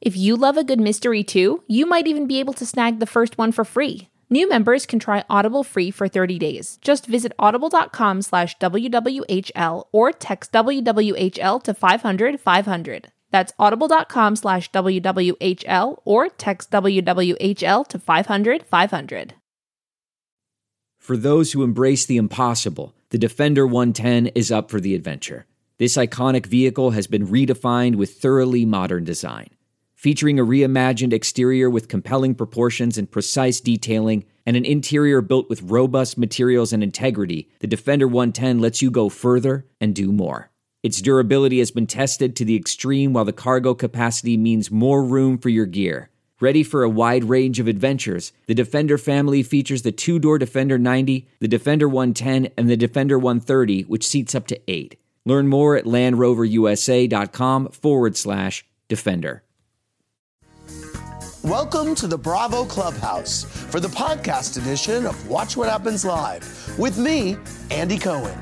If you love a good mystery too, you might even be able to snag the first one for free. New members can try Audible free for 30 days. Just visit audible.com slash WWHL or text WWHL to 500 500. That's audible.com slash WWHL or text WWHL to 500 500. For those who embrace the impossible, the Defender 110 is up for the adventure. This iconic vehicle has been redefined with thoroughly modern design. Featuring a reimagined exterior with compelling proportions and precise detailing, and an interior built with robust materials and integrity, the Defender 110 lets you go further and do more. Its durability has been tested to the extreme, while the cargo capacity means more room for your gear. Ready for a wide range of adventures, the Defender family features the two door Defender 90, the Defender 110, and the Defender 130, which seats up to eight. Learn more at LandRoverUSA.com forward slash Defender. Welcome to the Bravo Clubhouse for the podcast edition of Watch What Happens Live with me, Andy Cohen.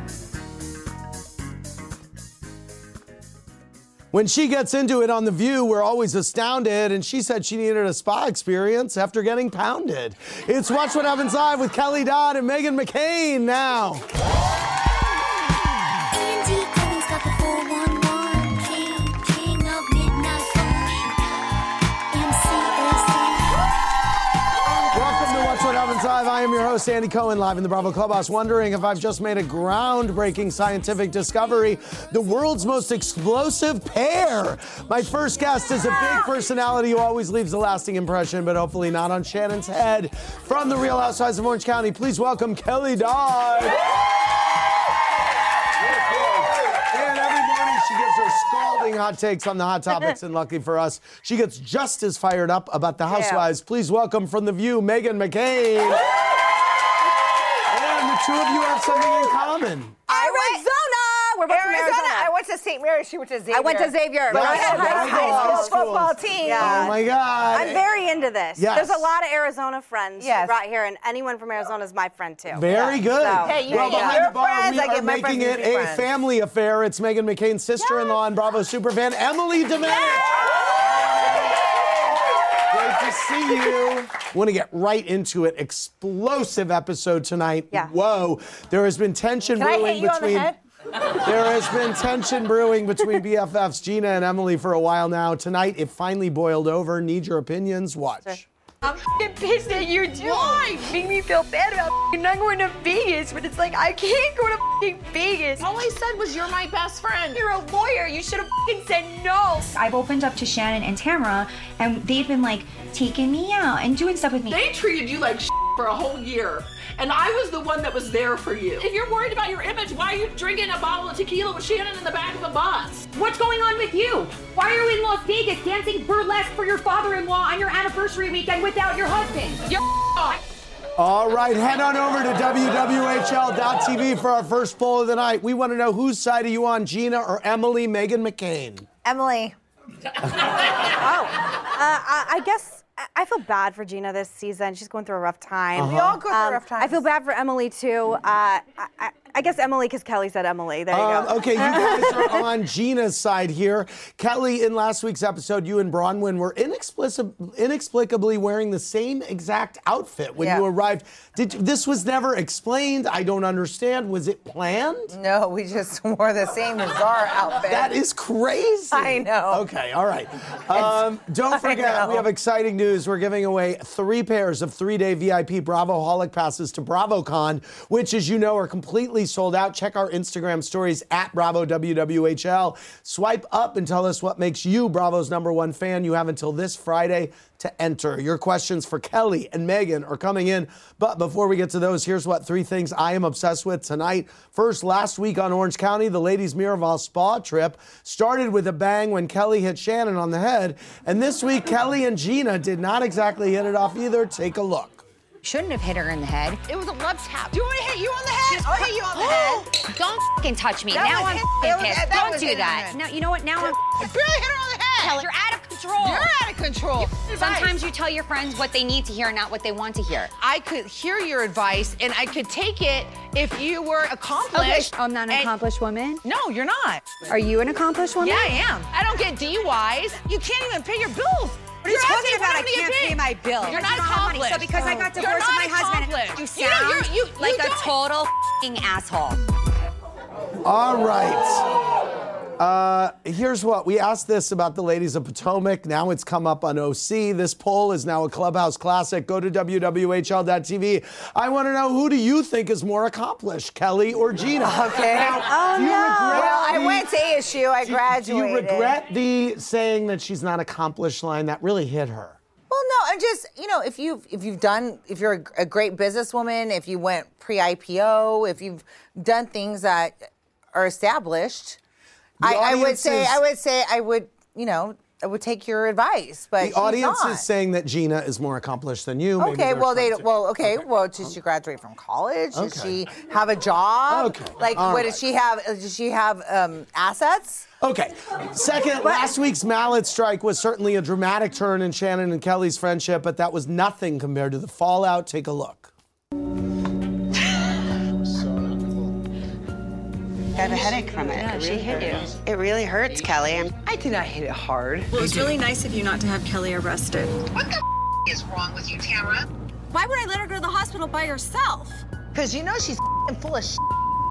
When she gets into it on The View, we're always astounded, and she said she needed a spa experience after getting pounded. It's Watch What Happens Live with Kelly Dodd and Meghan McCain now. Am your host, Andy Cohen, live in the Bravo Clubhouse, wondering if I've just made a groundbreaking scientific discovery the world's most explosive pair. My first guest is a big personality who always leaves a lasting impression, but hopefully not on Shannon's head. From the Real Housewives of Orange County, please welcome Kelly Dodd. And every morning she gives her scalding hot takes on the hot topics, and lucky for us, she gets just as fired up about the housewives. Please welcome from the View, Meghan McCain. And the two of you have something in common. Arizona. We're both from Arizona. I went to St. Mary's. She went to Xavier. I went to Xavier. Right. Right I had at high, high high school. school football team. Oh yeah. Oh my God. I'm very into this. Yes. There's a lot of Arizona friends Yes. right here, and anyone from Arizona is my friend too. Very good. So- Hey, you well, get behind your the bar, friends, we I are making it a friends. family affair. It's Meghan McCain's sister-in-law and Bravo superfan, Emily Domenech. See you. Want to get right into it. Explosive episode tonight. Yeah. Whoa. There has been tension Can I brewing on the? There has been tension brewing between BFFs Gina and Emily for a while now. Tonight, it finally boiled over. Need your opinions? Watch. I'm f***ing pissed at you too. Why? Make me feel bad about f***ing not going to Vegas, but it's like I can't go to Vegas. All I said was you're my best friend. You're a lawyer. You should have said no. I've opened up to Shannon and Tamra, and they've been like taking me out and doing stuff with me. They treated you like for a whole year. And I was the one that was there for you. If you're worried about your image, why are you drinking a bottle of tequila with Shannon in the back of a bus? What's going on with you? Why are you in Las Vegas dancing burlesque for your father-in-law on your anniversary weekend without your husband? You're All right, head on over to WWHL.tv for our first poll of the night. We want to know whose side are you on, Gina or Emily Meghan McCain? Emily. oh, uh, I, I guess I- feel bad for Gina this season. She's going through a rough time. We all go through Um, rough times. I feel bad for Emily too. Uh, I, I, guess Emily, because Kelly said Emily. There you Um, go. okay, you guys are on Gina's side here. Kelly, in last week's episode, you and Braunwyn were inexplic- inexplicably wearing the same exact outfit when Yeah. you arrived. Did this was never explained? I don't understand. Was it planned? No, we just wore the same bizarre outfit. That is crazy. I know. Okay, all right. Um, don't forget, we have exciting news. We're giving away three pairs of three-day VIP Bravo Holic passes to BravoCon, which, as you know, are completely sold out. Check our Instagram stories at Bravo WWHL. Swipe up and tell us what makes you Bravo's number one fan. You have until this Friday to enter. Your questions for Kelly and Megan are coming in. But before we get to those, here's what three things I am obsessed with tonight. First, last week on Orange County, the ladies' Miraval spa trip started with a bang when Kelly hit Shannon on the head. And this week, Kelly and Gina did not exactly hit it off either. Take a look. Shouldn't have hit her in the head. It was a love tap. Do you want me to hit you on the head? I'll hit you on the head. Don't fucking touch me. That now I'm hit- fucking that was- pissed. Don't do that. Now you know what? Now I'm I barely hit her on the head. Kelly, you're out of control. You're out of control. Sometimes you tell your friends what they need to hear, not what they want to hear. I could hear your advice and I could take it if you were accomplished. I'm not an and- accomplished woman. No, you're not. Are you an accomplished woman? Yeah, I am. I don't get DUIs. You can't even pay your bills. What are you You're talking about? I can't pay. pay my bill. You're Because not I money. accomplished. So because I got divorced not with my husband, you You know, sound you're- you- Like you a don't- total fucking asshole. All right. Uh, here's what we asked this about the ladies of Potomac. Now it's come up on OC. This poll is now a clubhouse classic. Go to WWHL.tv. I want to know who do you think is more accomplished, Kelly or Gina? Okay. Now, Oh, do you no. Well, I went to ASU. I do graduated. Do you regret the saying that she's not accomplished line that really hit her? Well, no, I'm just you know if you've if you've done if you're a, a great businesswoman, if you went pre-IPO, if you've done things that are established, The I, I would say is- I would say I would you know I would take your advice, but The audience not. is saying that Gina is more accomplished than you. Okay, well they to- well okay, well did she graduate from college? Did Okay. she have a job? Okay, Like all what right. did she have? Does she have um, assets? Okay. Second, last week's mallet strike was certainly a dramatic turn in Shannon and Kelly's friendship, but that was nothing compared to the fallout. Take a look. I have a headache from it. Yeah, it she really hit you. hurts. It really hurts, Kelly. I'm, I did not hit it hard. Well, it's really nice of you not to have Kelly arrested. what the is wrong with you, Tamra? Why would I let her go to the hospital by herself? Because you know she's full of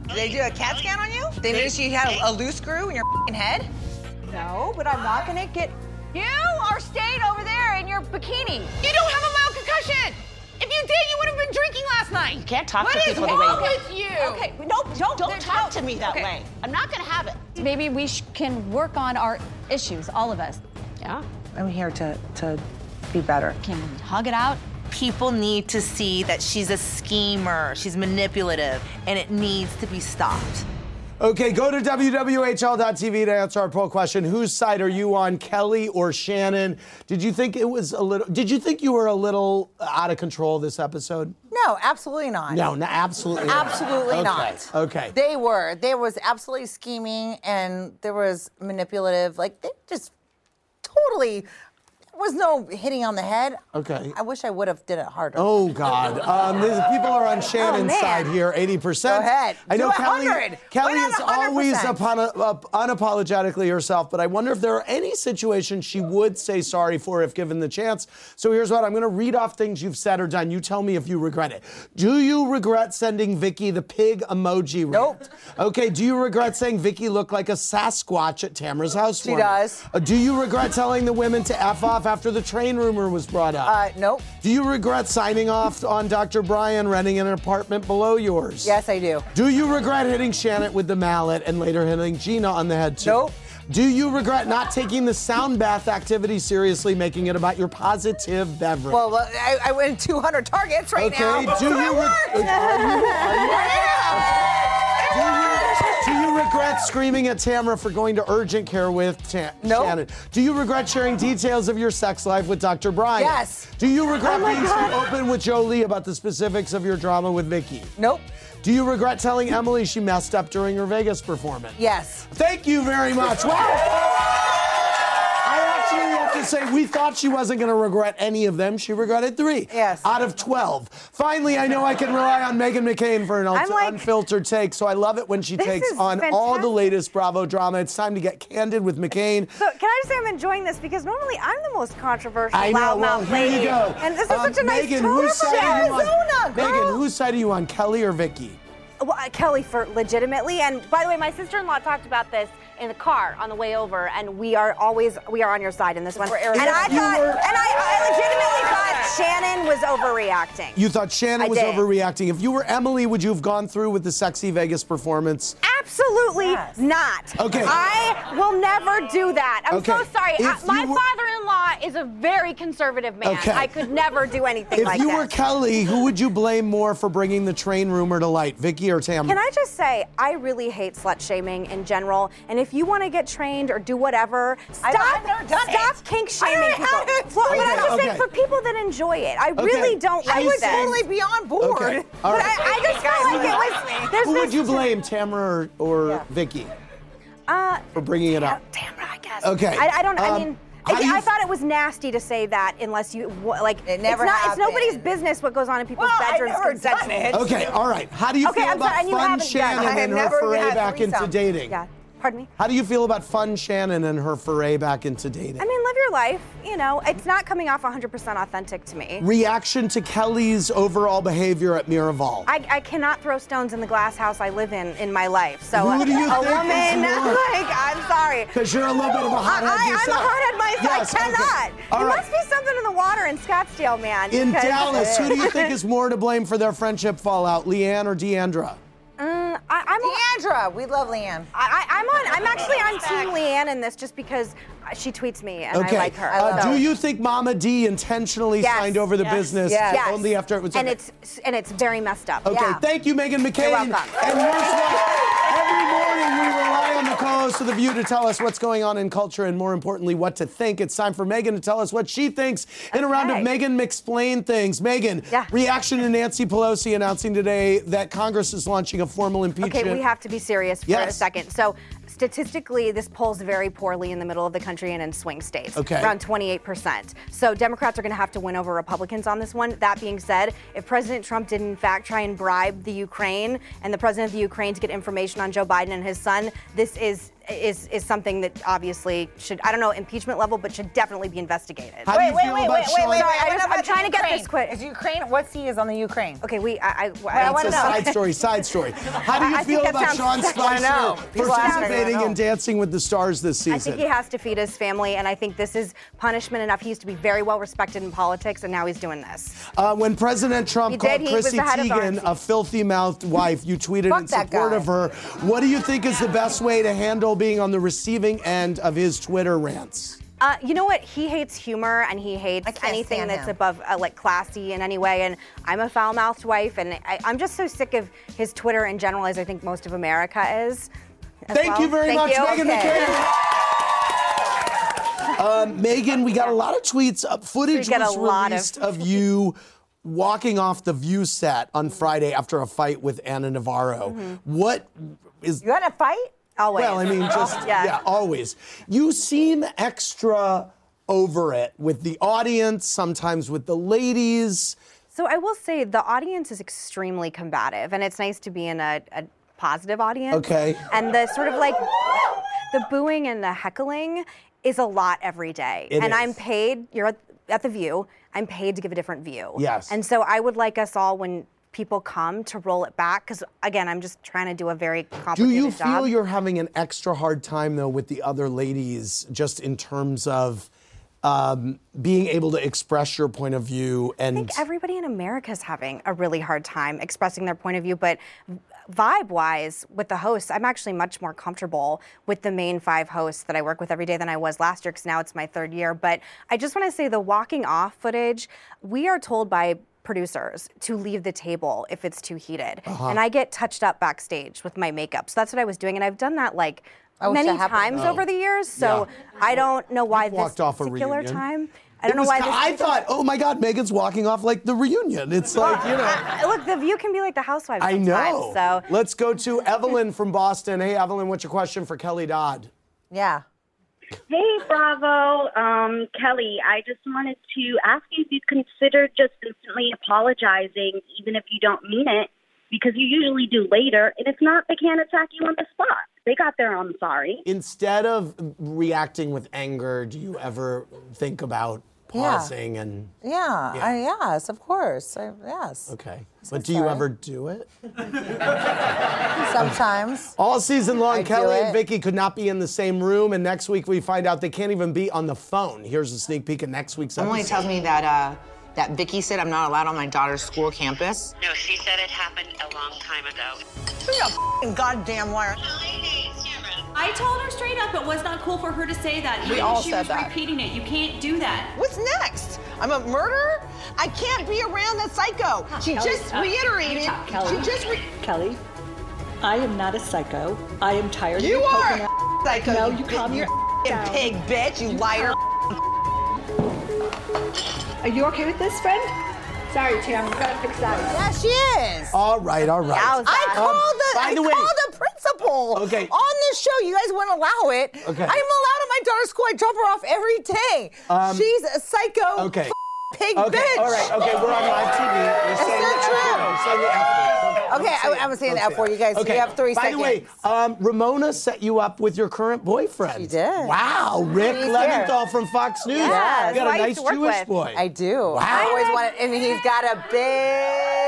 Did they do a CAT scan on you? They knew she had a, a loose screw in your head? No, but I'm not gonna get. You are staying over there in your bikini. You don't have a mild concussion! If you did, you would have been drinking last night. You can't talk What to is people the wrong with you? Okay, nope, don't. Don't talk no- to me that okay. way. I'm not gonna have it. Maybe we sh- can work on our issues, all of us. Yeah. I'm here to, to be better. Can we hug it out? People need to see that she's a schemer, she's manipulative, and it needs to be stopped. Okay, go to WWHL.tv to answer our poll question. Whose side are you on, Kelly or Shannon? Did you think it was a little, did you think you were a little out of control this episode? No, absolutely not. No, no absolutely not. Absolutely Okay, not. Okay. They were. There was absolutely scheming and there was manipulative. Like they just totally was no hitting on the head. Okay. I wish I would have did it harder. Oh God! Um, these people are on Shannon's man. side here, eighty percent. Go ahead. I know Kelly. Kelly is always 100%? upon, uh, unapologetically herself, but I wonder if there are any situations she would say sorry for if given the chance. So here's what I'm going to read off things you've said or done. You tell me if you regret it. Do you regret sending Vicki the pig emoji? Nope. Okay. Do you regret saying Vicki looked like a Sasquatch at Tamra's house? She does. Uh, do you regret telling the women to f off after the train rumor was brought up? Uh, nope. Do you regret signing off on Dr. Brian renting an apartment below yours? Yes, I do. Do you regret hitting Shannon with the mallet and later hitting Gina on the head too? Nope. Do you regret not taking the sound bath activity seriously, making it about your positive beverage? Well, I, I win 200 targets right okay. now. Okay, do you, re- are you, are you, screaming at Tamra for going to urgent care with Ta- Nope. Shannon? Do you regret sharing details of your sex life with Dr. Brian? Yes. Do you regret Oh being God. so open with Jolie about the specifics of your drama with Vicki? Nope. Do you regret telling Emily she messed up during her Vegas performance? Yes. Thank you very much. Wow. I actually have to say, we thought she wasn't going to regret any of them. She regretted three. Yes. Out of 12. Finally, I know I can rely on Meghan McCain for an like- unfiltered take, so I love it when she takes on all the latest Bravo drama. It's time to get candid with McCain. So can I just say I'm enjoying this because normally I'm the most controversial I know. Well, here lady. you go. And this is Um, such a nice Megan, tone side are you on? Arizona, girl. Megan, whose side are you on, Kelly or Vicki? Well, uh, Kelly for legitimately. And by the way, my sister-in-law talked about this in the car on the way over, and we are always we are on your side in this one. And I thought, were- and I, I legitimately thought Shannon was overreacting. You thought Shannon I was did. overreacting. If you were Emily, would you have gone through with the sexy Vegas performance? Absolutely not. Okay. I will never do that. I'm Okay. so sorry. If I- my you were- father-in-law is a very conservative man. Okay. I could never do anything like that. If like you that. were Kelly, who would you blame more for bringing the train rumor to light, Vicki or Tamra? Can I just say, I really hate slut shaming in general. And if you want to get trained or do whatever, stop, I've done stop it. kink shaming never people. had it. Well, but I'm just okay. saying for people that enjoy it, I Okay. really don't like I would that. totally be on board. Okay. All But. I, I just felt like it was. There's Who would you blame, Tamra or, or Vicki, Uh, for bringing it up? Tamra, I guess. Okay. I, I don't. I Um, mean. I, do you I f- thought it was nasty to say that unless you like. It never it's, not, it's nobody's business what goes on in people's Well, I've bedrooms. never done it. Okay, all right. How do you Okay, feel I'm about sorry, Fun haven't done it. Shannon and her never foray had back into dating? Yeah. Pardon me. How do you feel about Fun Shannon and her foray back into dating? I mean, live your life. You know, it's not coming off 100% authentic to me. Reaction to Kelly's overall behavior at Miraval. I, I cannot throw stones in the glass house I live in in my life. So Who do you a think is woman, like, I'm sorry. Because you're a little bit of a hothead I, I'm a yourself. hothead myself. Yes, I okay. cannot. All there right. must be something in the water in Scottsdale, man. In Dallas, who do you think is more to blame for their friendship fallout, LeeAnne or D'Andra? I, I'm D'Andra, we love LeeAnne. I, I, I'm on. I'm actually on Team LeeAnne in this, just because she tweets me and Okay. I like her. Uh, so- do you think Mama D intentionally Yes. signed over the Yes. business Yes. only after it was and okay? it's and it's very messed up. Okay, Yeah. thank you, Meghan McCain. welcome. And here's what every morning we rely on the co-host of The View to tell us what's going on in culture and more importantly, what to think. It's time for Megan to tell us what she thinks in a round of Megan Explain Things. Megan, Yeah. reaction to Nancy Pelosi announcing today that Congress is launching a formal impeachment. Okay, we have to be serious for a second. So, statistically, this polls very poorly in the middle of the country and in swing states. Okay. Around 28%. So, Democrats are going to have to win over Republicans on this one. That being said, if President Trump did in fact try and bribe the Ukraine and the president of the Ukraine to get information on Joe Biden and his son, this is is is something that obviously should I don't know impeachment level, but should definitely be investigated. How do you feel about Sean? Sorry, I what just, about I'm trying to get this quick. Is Ukraine? What sea is on the Ukraine? Okay, we I, I, I, I wanna know. side story, side story. How do you I feel about Sean sounds- Spicer People ask me, I participating in Dancing with the Stars this season? I think he has to feed his family, and I think this is punishment enough. He used to be very well respected in politics, and now he's doing this. Uh, when President Trump He called did, Chrissy the head of Teigen a filthy mouthed wife, you tweeted in support guy. of her. What do you think is the best way to handle being on the receiving end of his Twitter rants? Uh, you know what? He hates humor, and he hates anything that's him. above uh, like classy in any way. And I'm a foul-mouthed wife, and I, I'm just so sick of his Twitter in general, as I think most of America is. Thank well. you very Thank much, you. Megan Okay. McCain. Um, Megan, we got a lot of tweets. Uh, footage We get a was lot of- released of you walking off the View set on Friday after a fight with Ana Navarro. Mm-hmm. What is You had a fight? Always. Well, I mean, just Yeah. yeah. always. You seem extra over it with the audience, sometimes with the ladies. So I will say the audience is extremely combative, and it's nice to be in a, a positive audience. Okay. And the sort of like the booing and the heckling is a lot every day. It and I'm paid. You're at, at the View. I'm paid to give a different view. Yes. And so I would like us all when people come to roll it back because again I'm just trying to do a very Do complicated you job. feel you're having an extra hard time though with the other ladies, just in terms of um, being able to express your point of view and I think everybody in America is having a really hard time expressing their point of view, but vibe wise with the hosts, I'm actually much more comfortable with the main five hosts that I work with every day than I was last year because now it's my third year. But I just want to say the walking off footage, we are told by producers to leave the table if it's too heated. Uh-huh. And I get touched up backstage with my makeup. So that's what I was doing. And I've done that like I wish many that times me. over the years. So I don't know why this walked off a particular reunion. time. I don't know why ki- this I thought, oh my God, Megan's walking off like the reunion. It's like, you know. I- I- look, the view can be like the housewives. I know. So Let's go to Evelyn from Boston. Hey, Evelyn, what's your question for Kelly Dodd? Yeah. Hey, Bravo. Um, Kelly, I just wanted to ask you if you'd consider just instantly apologizing, even if you don't mean it, because you usually do later. And if not, they can't attack you on the spot. They got their own sorry. Instead of reacting with anger, do you ever think about Yeah. and. Yeah. Yeah. I, yes, of course. I, yes. Okay. But do you ever do it? Sometimes. All season long, I Kelly and it. Vicki could not be in the same room, and next week we find out they can't even be on the phone. Here's a sneak peek of next week's Emily episode. tells me that uh, that Vicki said I'm not allowed on my daughter's school campus? No, she said it happened a long time ago. You're a f***ing goddamn liar. I told her straight up it was not cool for her to say that. We even all if she said was that. repeating it. You can't do that. What's next? I'm a murderer? I can't be around that psycho. She Kelly, just uh, reiterated. Kelly. She just re- Kelly, I am not a psycho. I am tired You of you are poking a psycho. No, you you calm your a pig bitch. You liar. Are you okay with this, friend? Sorry, Tam, we gotta fix that. Yeah, she is. All right, all right. I Um, called the, by I the way- called the principal Okay. on this show. You guys wouldn't allow it. Okay. I'm allowed at my daughter's school. I drop her off every day. Um, She's a psycho Okay. pig Okay, bitch. all right, okay, we're on live TV. We're It's saying the true. word. Saying the F Okay, say I- it. I'm saying the F say word. You guys- okay. you have three By the way, um, Ramona set you up with your current boyfriend. She did. Wow, Rick He's here. Leventhal from Fox News. Yes. You got a nice Jewish with. boy. I do. Wow. I always wanted, and he's got a big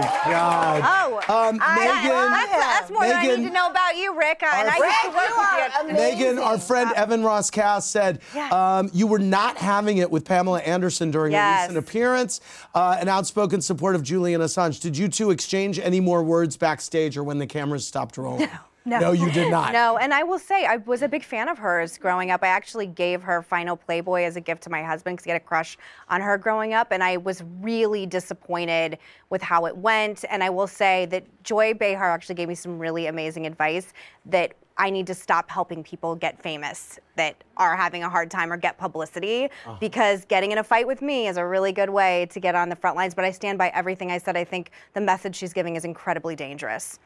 my God. Oh, um, I- Megan. that's, that's more than I Megan- need to know about you, Rick. Uh, and Our- I used to Rick, work you are with you. Megan, our friend Evan Ross Katz said Yes. um, you were not having it with Pamela Anderson during Yes. a recent appearance. Uh, an outspoken support of Julian Assange. Did you two exchange any more words backstage or when the cameras stopped rolling? No. you did not. No, and I will say I was a big fan of hers growing up. I actually gave her Final Playboy as a gift to my husband because he had a crush on her growing up, and I was really disappointed with how it went. And I will say that Joy Behar actually gave me some really amazing advice that I need to stop helping people get famous that are having a hard time or get publicity Uh-huh. because getting in a fight with me is a really good way to get on the front lines. But I stand by everything I said. I think the message she's giving is incredibly dangerous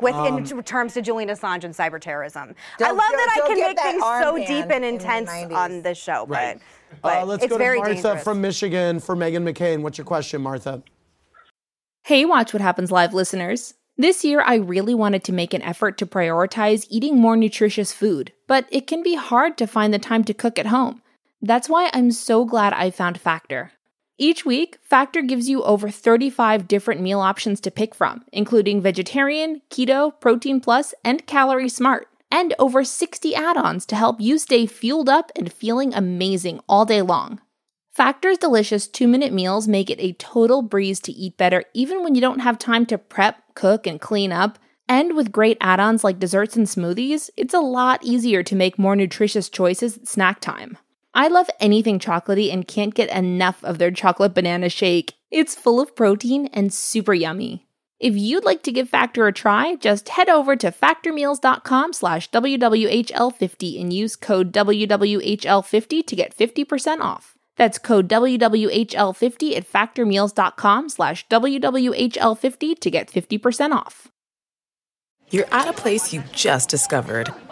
with Um, in terms to Julian Assange and cyber terrorism. I love that I can make that things so deep and intense 90s. on this show, Right. but, but Uh, let's it's go to very Martha dangerous. from Michigan for Meghan McCain. What's your question, Martha? Hey, Watch What Happens Live listeners. This year, I really wanted to make an effort to prioritize eating more nutritious food, but it can be hard to find the time to cook at home. That's why I'm so glad I found Factor. Each week, Factor gives you over 35 different meal options to pick from, including vegetarian, keto, protein plus, and calorie smart, and over 60 add ons to help you stay fueled up and feeling amazing all day long. Factor's delicious two minute meals make it a total breeze to eat better even when you don't have time to prep, cook, and clean up. And with great add ons like desserts and smoothies, it's a lot easier to make more nutritious choices at snack time. I love anything chocolatey and can't get enough of their chocolate banana shake. It's full of protein and super yummy. If you'd like to give Factor a try, just head over to factormeals.com slash WWHL50 and use code WWHL50 to get 50% off. That's code WWHL50 at factormeals.com slash WWHL50 to get 50% off. You're at a place you just discovered.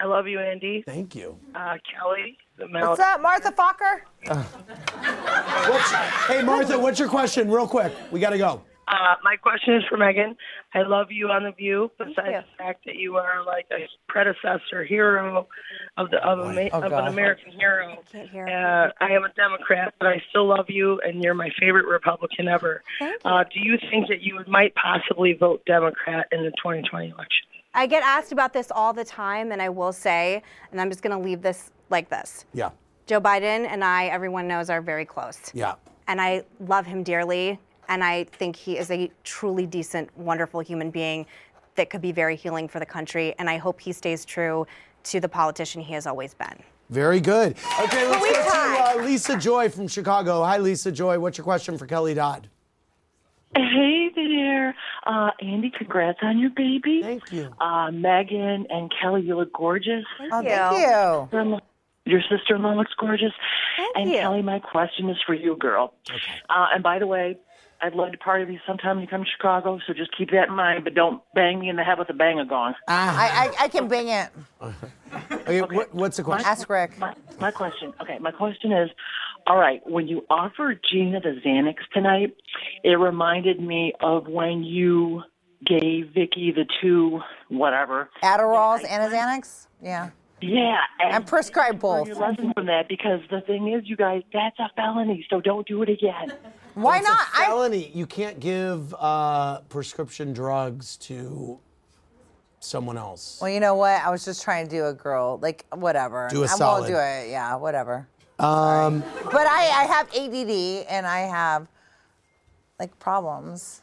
I love you, Andy. Thank you. Uh, Kelly. The Mount. What's up, Martha Fokker? What's, hey, Martha, what's your question, real quick? We got to go. Uh, my question is for Megan. I love you on the View. Besides the fact that you are like a predecessor hero of the of, a, Oh, of an God. American hero. Uh, I am a Democrat, but I still love you, and you're my favorite Republican ever. Thank Uh, do you think that you might possibly vote Democrat in the 2020 election? I get asked about this all the time, and I will say, and I'm just going to leave this like this Yeah, Joe Biden and I, everyone knows, are very close. yeah. and I love him dearly. And I think he is a truly decent, wonderful human being that could be very healing for the country. And I hope he stays true to the politician he has always been. Very good. Okay, let's go to uh, Lisa Joy from Chicago. Hi, Lisa Joy. What's your question for Kelly Dodd? Hey there. Uh, Andy, congrats on your baby. Thank you. Uh, Megan and Kelly, you look gorgeous. Oh, thank you. Your- Your sister-in-law looks gorgeous. and you. Kelly, my question is for you, girl. Uh, and by the way, I'd love to party with you sometime when you come to Chicago, so just keep that in mind, but don't bang me in the head with a bang a gong. I, I, I can bang it. Okay, What, what's the question? Ask Rick. My, my question, okay, my question is, All right, when you offered Gina the Xanax tonight, it reminded me of when you gave Vicki the two whatever. Adderalls and a Xanax? Yeah. Yeah, And prescribe both. Learn your lesson from that because the thing is, you guys, that's a felony, so don't do it again. Why It's not? A felony. You can't give uh, prescription drugs to someone else. Well, you know what? I was just trying to do a girl, like whatever. Do a I solid. I won't do it. Yeah, whatever. Um, But I, I have ADD and I have like problems.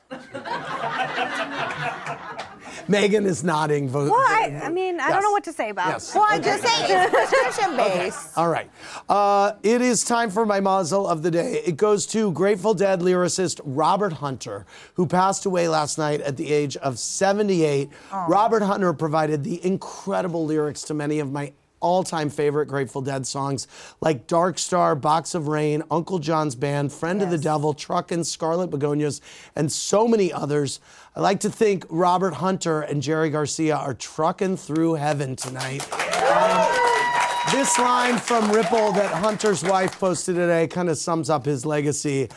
Megan is nodding. Vo- Well, I, I mean, I don't know what to say about. Yes. Well, I'm just saying it's prescription based. All right. Uh, it is time for my muzzle of the day. It goes to Grateful Dead lyricist Robert Hunter, who passed away last night at the age of 78. Robert Hunter provided the incredible lyrics to many of my all time favorite Grateful Dead songs like Dark Star, Box of Rain, Uncle John's Band, Friend of the Devil, Truckin', Scarlet Begonias, and so many others. I like to think Robert Hunter and Jerry Garcia are trucking through heaven tonight. Um, this line from Ripple that Hunter's wife posted today kind of sums up his legacy.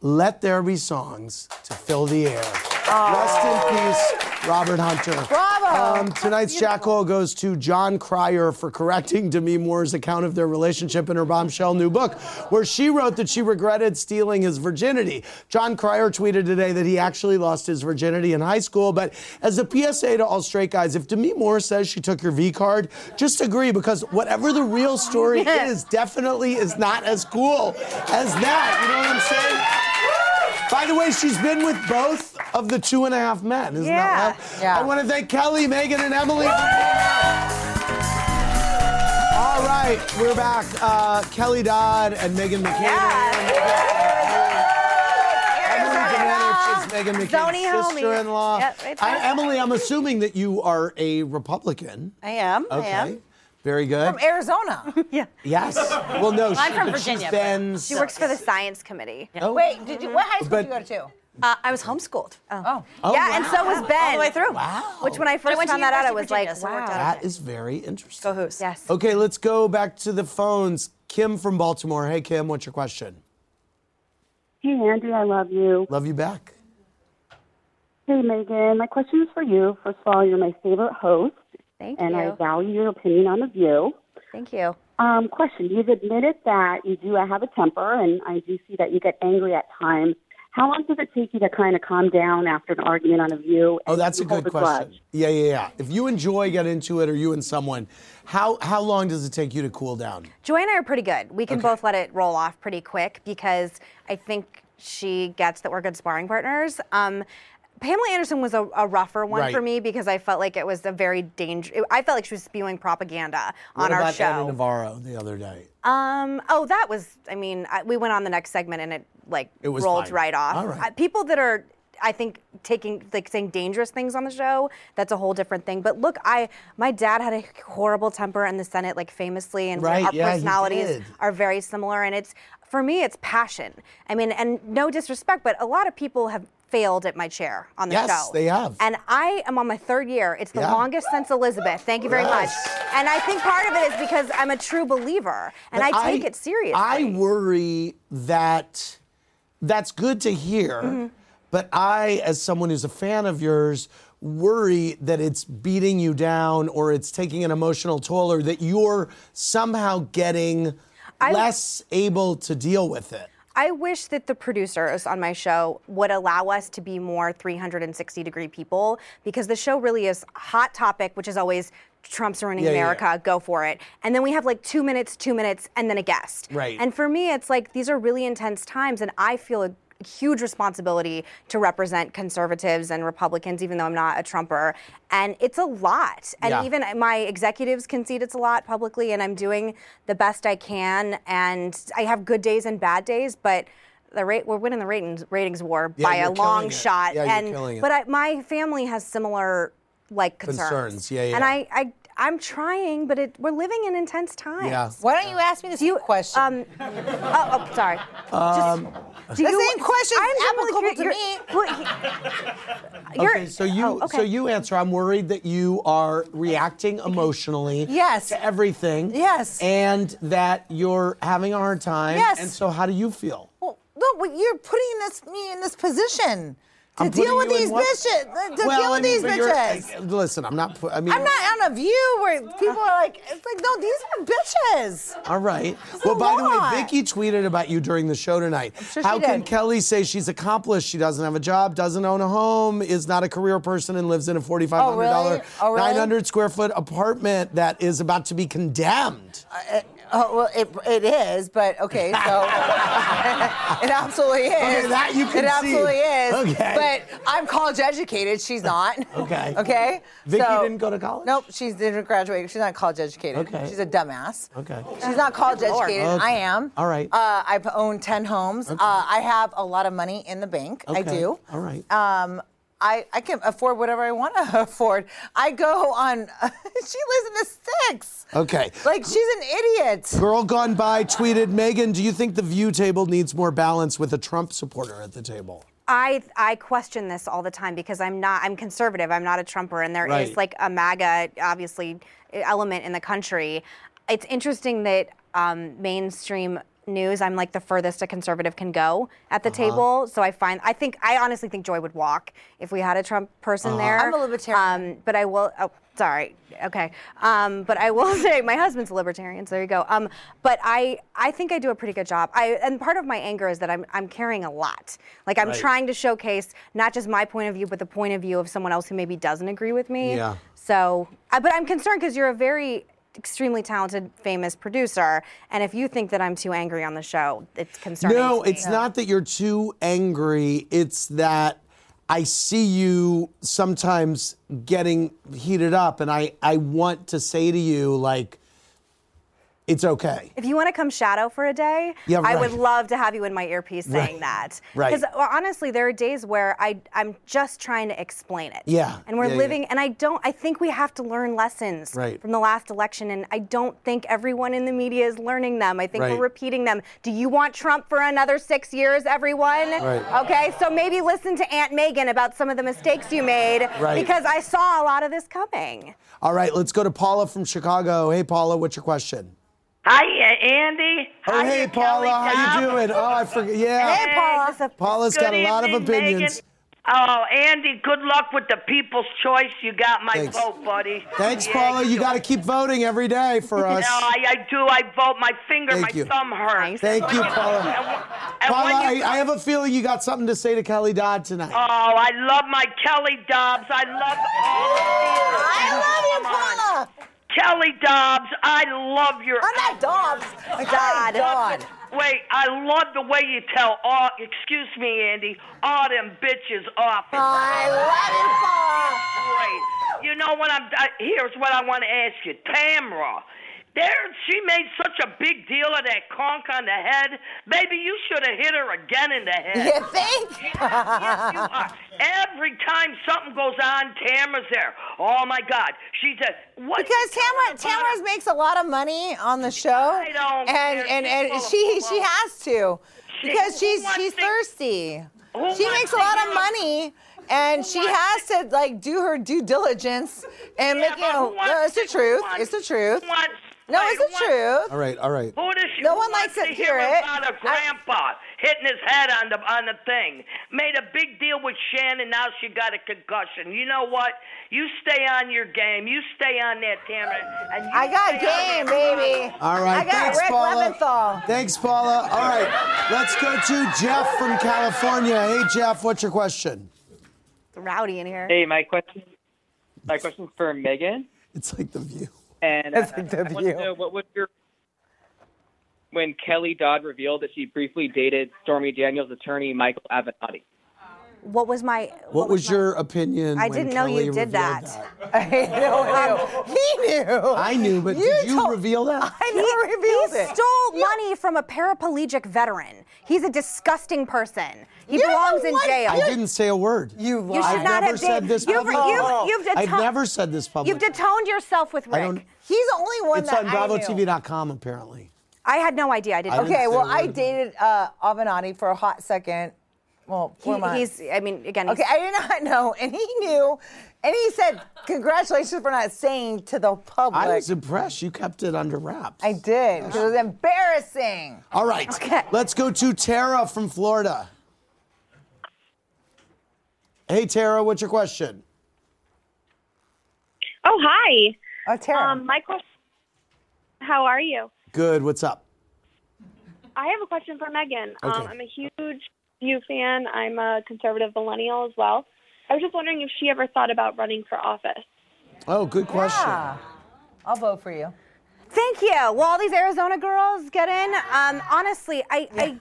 Let there be songs to fill the air. Rest in peace, Robert Hunter. Bravo! Um, tonight's Jackal goes to Jon Cryer for correcting Demi Moore's account of their relationship in her bombshell new book, where she wrote that she regretted stealing his virginity. Jon Cryer tweeted today that he actually lost his virginity in high school, but as a PSA to all straight guys, if Demi Moore says she took your V card, just agree because whatever the real story is, definitely is not as cool as that. You know what I'm saying? By the way, she's been with both of the two and a half men. Isn't Yeah. that wild? Yeah. I want to thank Kelly, Megan, and Emily. for being here. All right, we're back. Uh, Kelly Dodd and Megan McCain. Emily Domenech is Megan Zony McCain's sister-in-law. Yep, right I- Emily, I'm assuming that you are a Republican. I am. Okay. I am. Very good. From Arizona. yeah. yes. Well, no, I'm from but she's Virginia, been. She works for the science committee. Oh. Wait, did you? What high school But- did you go to? Uh, I was homeschooled. Oh. Oh, yeah, and so was. Ben. All the way through. Wow. Which when I But I first went to found that out, I was of like, so wow. That is very interesting. Go Who's. Yes. Okay, let's go back to the phones. Kim from Baltimore. Hey, Kim, what's your question? Hey, Andy, I love you. Love you back. Hey, Megan, my question is for you. First of all, you're my favorite host, Thank and I value your opinion on The View. Thank you. Um, question: You've admitted that you do have a temper, and I do see that you get angry at times. How long does it take you to kind of calm down after an argument on a View? Oh, that's a you hold good grudge? question. Yeah, yeah, yeah. If you enjoy, get into it, or you and someone, how how long does it take you to cool down? Joy and I are pretty good. We can Okay. both let it roll off pretty quick because I think she gets that we're good sparring partners. Um, Pamela Anderson was a, a rougher one Right. for me because I felt like it was a very dangerous. I felt like she was spewing propaganda What on our about show. Ana Navarro the other day? Um. Oh, that was. I mean, I, we went on the next segment and it like It was rolled fine. right off. All right. Uh, people that are, I think, taking like saying dangerous things on the show. That's a whole different thing. But look, I my dad had a horrible temper in the Senate, like famously, and Right, our yeah, personalities are very similar. And it's for me, it's passion. I mean, and no disrespect, but a lot of people have failed at my chair on the Yes, show. Yes, they have. And I am on my third year. It's the Yeah. longest since Elizabeth. Thank you very Yes. much. And I think part of it is because I'm a true believer and But I take it seriously. I worry that that's good to hear, Mm-hmm. but I, as someone who's a fan of yours, worry that it's beating you down or it's taking an emotional toll or that you're somehow getting less able to deal with it. I wish that the producers on my show would allow us to be more 360 degree people because the show really is hot topic, which is always Trump's ruining Yeah, yeah, America, go for it. And then we have like two minutes, two minutes, and then a guest. Right. And for me, it's like these are really intense times, and I feel a huge responsibility to represent conservatives and Republicans, even though I'm not a Trumper. And it's a lot. And Yeah. even my executives concede it's a lot publicly, and I'm doing the best I can. And I have good days and bad days, but the rate we're winning the ratings ratings war Yeah, by a long shot. Yeah, you're and killing it. but I, my family has similar like concerns. Concerns, yeah, yeah. And I, I I'm trying, but it, we're living in intense times. Yeah. Why don't you ask me this question? Um, oh, oh, sorry. Um, Do the you- same question I'm is applicable really to curi- me. you're- You're- Okay, so you oh, okay. so you answer. I'm worried that you are reacting emotionally. Yes. To everything. Yes. And that you're having a hard time. Yes. And so how do you feel? Well, look, well, you're putting this me in this position to I'm deal with these bitches. To Well, deal I with mean, these bitches. I- listen, I'm not. I mean, I'm not on a view where people are like, it's like, no, these are bitches. All right. It's Well, by the way, Vicki tweeted about you during the show tonight. sure How can did. Kelly say she's accomplished? She doesn't have a job, doesn't own a home, is not a career person, and lives in a $4,500, Oh, really? Oh, really? 900 square foot apartment that is about to be condemned. Uh, Oh, well, it, it is, but okay, so it absolutely is. Okay, that you can It see. absolutely is. Okay. But I'm college educated. She's not. Okay. Okay. Vicki so- didn't go to college? Nope, she didn't graduate. She's not college educated. Okay. She's a dumbass. Okay. She's not college Lord. educated. Okay. I am. All right. Uh, I've owned 10 homes. Uh, I have a lot of money in the bank. I Okay. do. All right. Um, I, I can afford whatever I want to afford. I go on, she lives in the sticks. Okay. Like, she's an idiot. Girl Gone By tweeted, Megan, do you think the view table needs more balance with a Trump supporter at the table? I I question this all the time because I'm not I'm conservative. I'm not a Trumper, and there is Right. like a MAGA obviously element in the country. It's interesting that um, mainstream news I'm like the furthest a conservative can go at the Uh-huh. table. So I find I think I honestly think Joy would walk if we had a Trump person Uh-huh. there. I'm a libertarian. Um, but I will. Oh, sorry. Okay. Um, but I will say my husband's a libertarian. So there you go. Um, but I I think I do a pretty good job. I and part of my anger is that I'm I'm carrying a lot. Like I'm Right. trying to showcase not just my point of view, but the point of view of someone else who maybe doesn't agree with me. Yeah. So, but I'm concerned because you're a very extremely talented, famous producer, and if you think that I'm too angry on the show, it's concerning. No, it's not that you're too angry. It's that I see you sometimes getting heated up, and I, I want to say to you, like, it's okay. If you want to come shadow for a day, Yeah, I would love to have you in my earpiece saying Right. that. Right. Because uh, honestly, there are days where I I'm just trying to explain it. Yeah, And we're yeah, yeah. living, and I don't. I think we have to learn lessons Right. from the last election, and I don't think everyone in the media is learning them. I think Right. we're repeating them. Do you want Trump for another six years, everyone? Right. Okay, so maybe listen to Aunt Megan about some of the mistakes you made, Right. because I saw a lot of this coming. All right, let's go to Paula from Chicago. Hey, Paula, what's your question? Hi, uh, Andy. Oh, Hi, hey, Paula, Kelly how you doing? Oh, I forget. Yeah. Hey, Paula. Paula's got a lot of opinions. Oh, Andy, good luck with the People's Choice. You got my Thanks. vote, buddy. Thanks, Yeah, Paula. You got to keep voting every day for us. No, I, I do. I vote. My finger, Thank my you. thumb hurts. Thank you, Paula. And Paula, when I, I have a feeling you got something to say to Kelly Dodd tonight. Oh, I love my Kelly Dobbs. I love all of you. I love you, Paula. Kelly Dobbs, I love your. I'm not Dobbs. Dodd. Dodd. Wait, I love the way you tell all. Excuse me, Andy. All them bitches off. I love you, Paula. Great. You know what I'm. I, here's what I want to ask you, Tamra. There, she made such a big deal of that conk on the head. Baby, you should have hit her again in the head. You think? yes, you are. Every time something goes on, Tamra's there. Oh my God, she's a what? Because Tamra, Tamra's makes a lot of money on the show, I don't and and, She's and she she has to because Who she's she's to- thirsty. She makes a lot of money, and she has to like do her due diligence and Yeah, make you know. No, it's the truth. wants- It's the truth. wants- No, wait, it's the who wants- truth. All right, all right. Who does she, No one likes to hear hear it. about a grandpa hitting his head on the on the thing. Made a big deal with Shannon. Now she got a concussion. You know what? You stay on your game. You stay on that, Tamra. And you I got stay on game, that- baby. All right, I got thanks, Rick Paula. Leventhal. Thanks, Paula. All right, let's go to Jeff from California. Hey, Jeff, what's your question? It's rowdy in here. Hey, my question. My question's for Megan. It's like the view. And uh, I want to know what was your when Kelly Dodd revealed that she briefly dated Stormy Daniels' attorney Michael Avenatti. What was my? What was your opinion? I didn't know Kelly you did revealed that. I know, he knew. I knew, but You did you told- reveal that? I never revealed he it. stole money from a paraplegic veteran. He's a disgusting person. He You're belongs in jail. I didn't say a word. You You should I've not never have said did- this you've, publicly. you've, you've I've never said this publicly. You've detoned yourself with I Rick. don't- He's the only one It's that on I knew. BravoTV.com apparently. I had no idea. I didn't. Okay, well, I dated uh, Avenatti for a hot second. Well, four He- months. he's. I mean, again. Okay, I did not know, and he knew, and he said, "Congratulations for not saying to the public." I was impressed. You kept it under wraps. I did. 'cause It was embarrassing. All right. Okay. Let's go to Tara from Florida. Hey, Tara, what's your question? Oh, hi. Oh, Tara. Um, my question. How are you? Good. What's up? I have a question for Megan. Um, Okay. I'm a huge View fan. I'm a conservative millennial as well. I was just wondering if she ever thought about running for office. Oh, good question. Yeah. I'll vote for you. Thank you. Well, all these Arizona girls get in. Um, honestly, I, I,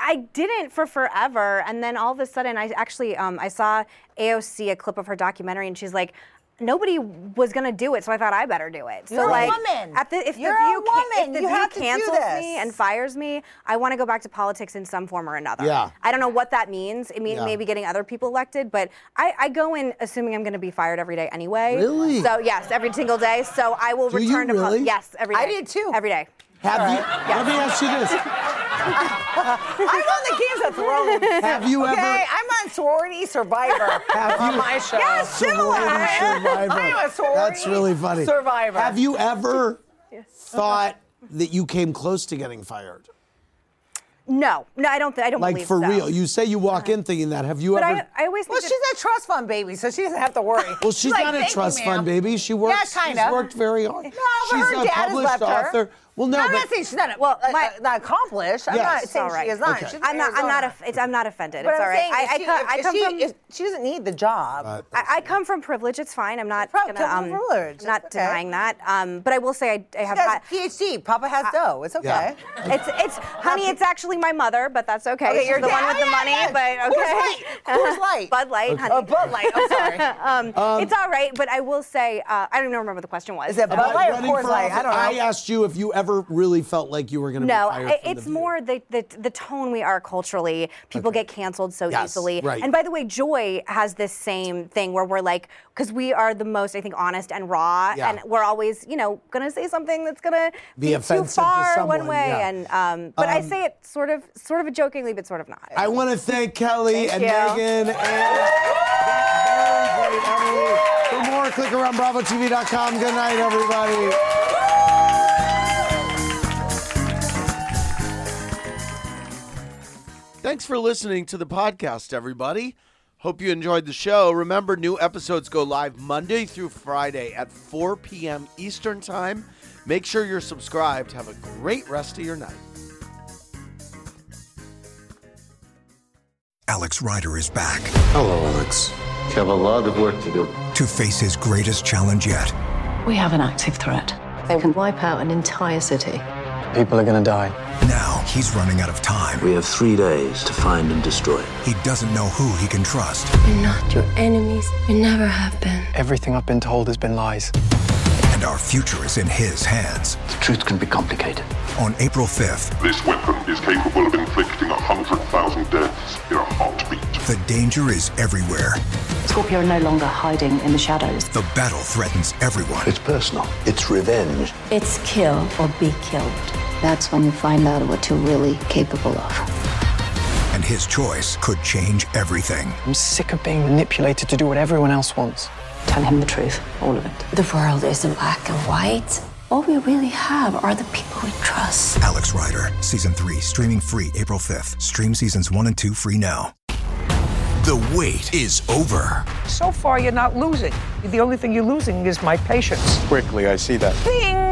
I didn't for forever, and then all of a sudden, I actually um, I saw AOC a clip of her documentary, and she's like. Nobody was gonna do it, so I thought I better do it. So You're a like, woman. At the, if You're the View ca- woman. if the You View have to do cancels this. me and fires me, I want to go back to politics in some form or another. Yeah. I don't know what that means. It means Yeah. maybe getting other people elected, but I, I go in assuming I'm gonna be fired every day anyway. Really? So yes, every single day. So I will Do you return to pol- really? yes every day. I did too. Every day. Have you? Yeah. Let me ask you this. I'm on the Games of Thrones. Have you okay? ever- I'm on Sorority Survivor Have on you- my show. Yes, similar. Sorority Survivor. I'm a sorority That's really funny. survivor. Have you ever thought that you came close to getting fired? No, no, I don't. Th- I don't Like believe for so. real? You say you walk in thinking that. Have you But ever? I, I always Well, think she's a trust fund baby, so she doesn't have to worry. Well, she's like, not a "Thank you, trust fund baby. She works. Yeah, She's kinda. worked very hard. No, but she's her a dad has published author. her. Author. Well, no, I'm but not saying she's not, well, uh, My- uh, not accomplished. I'm Yes. not It's saying all right. she is not. Okay. She's I'm not. I'm not. Arizona. It's, I'm not offended. But it's I'm all right. saying I, if I, she, come, if, I come she, from. if she doesn't need the job. Uh, I, I come from privilege. It's fine. I'm not Pro- gonna. Um, privilege. not okay. denying that. Um, but I will say I, I she have. has had- PhD. Papa has dough. It's okay. Yeah. It's it's honey. It's actually my mother, but that's okay. Okay, She's your the one dad- with the money, yeah. but okay. Coors Light. Bud Light, honey. Oh, Bud Light. I'm sorry. um, it's all right, but I will say uh, I don't even remember what the question was. Is it Bud Light or Coors Light? I don't know. I asked you if you ever really felt like you were going to No, be I- it's the more the, the the tone we are culturally. People get canceled so Yes, easily. right. And by the way, Joy has this same thing where we're like, because we are the most, I think, honest and raw, Yeah. and we're always, you know, gonna say something that's gonna Be be, too to far someone, one way. yeah. And um, but I Um, say it sort of, sort of jokingly, but sort of not. I want to thank Kelly Thank and you. Meghan and. For more, click around BravoTV.com. Good night, everybody. Thanks for listening to the podcast, everybody. Hope you enjoyed the show. Remember, new episodes go live Monday through Friday at 4 p.m. Eastern Time. Make sure you're subscribed. Have a great rest of your night. Alex Rider is back Hello, Alex. You have a lot of work to do. to face his greatest challenge yet. We have an active threat. They can wipe out an entire city. People are going to die. Now he's running out of time. We have three days to find and destroy it. He doesn't know who he can trust. We're not your enemies. We never have been. Everything I've been told has been lies. And our future is in his hands. The truth can be complicated. On April 5th, This weapon is capable of inflicting 100,000 deaths in a heartbeat. the danger is everywhere. Scorpia are no longer hiding in the shadows. The battle threatens everyone. It's personal. It's revenge. It's kill or be killed. That's when you find out what you're really capable of. And his choice could change everything. I'm sick of being manipulated to do what everyone else wants. Tell him the truth, all of it. The world isn't black and white. All we really have are the people we trust. Alex Rider, Season 3, streaming free April 5th. Stream Seasons 1 and 2 free now. The wait is over. So far, you're not losing. The only thing you're losing is my patience. Quickly, I see that. Bing!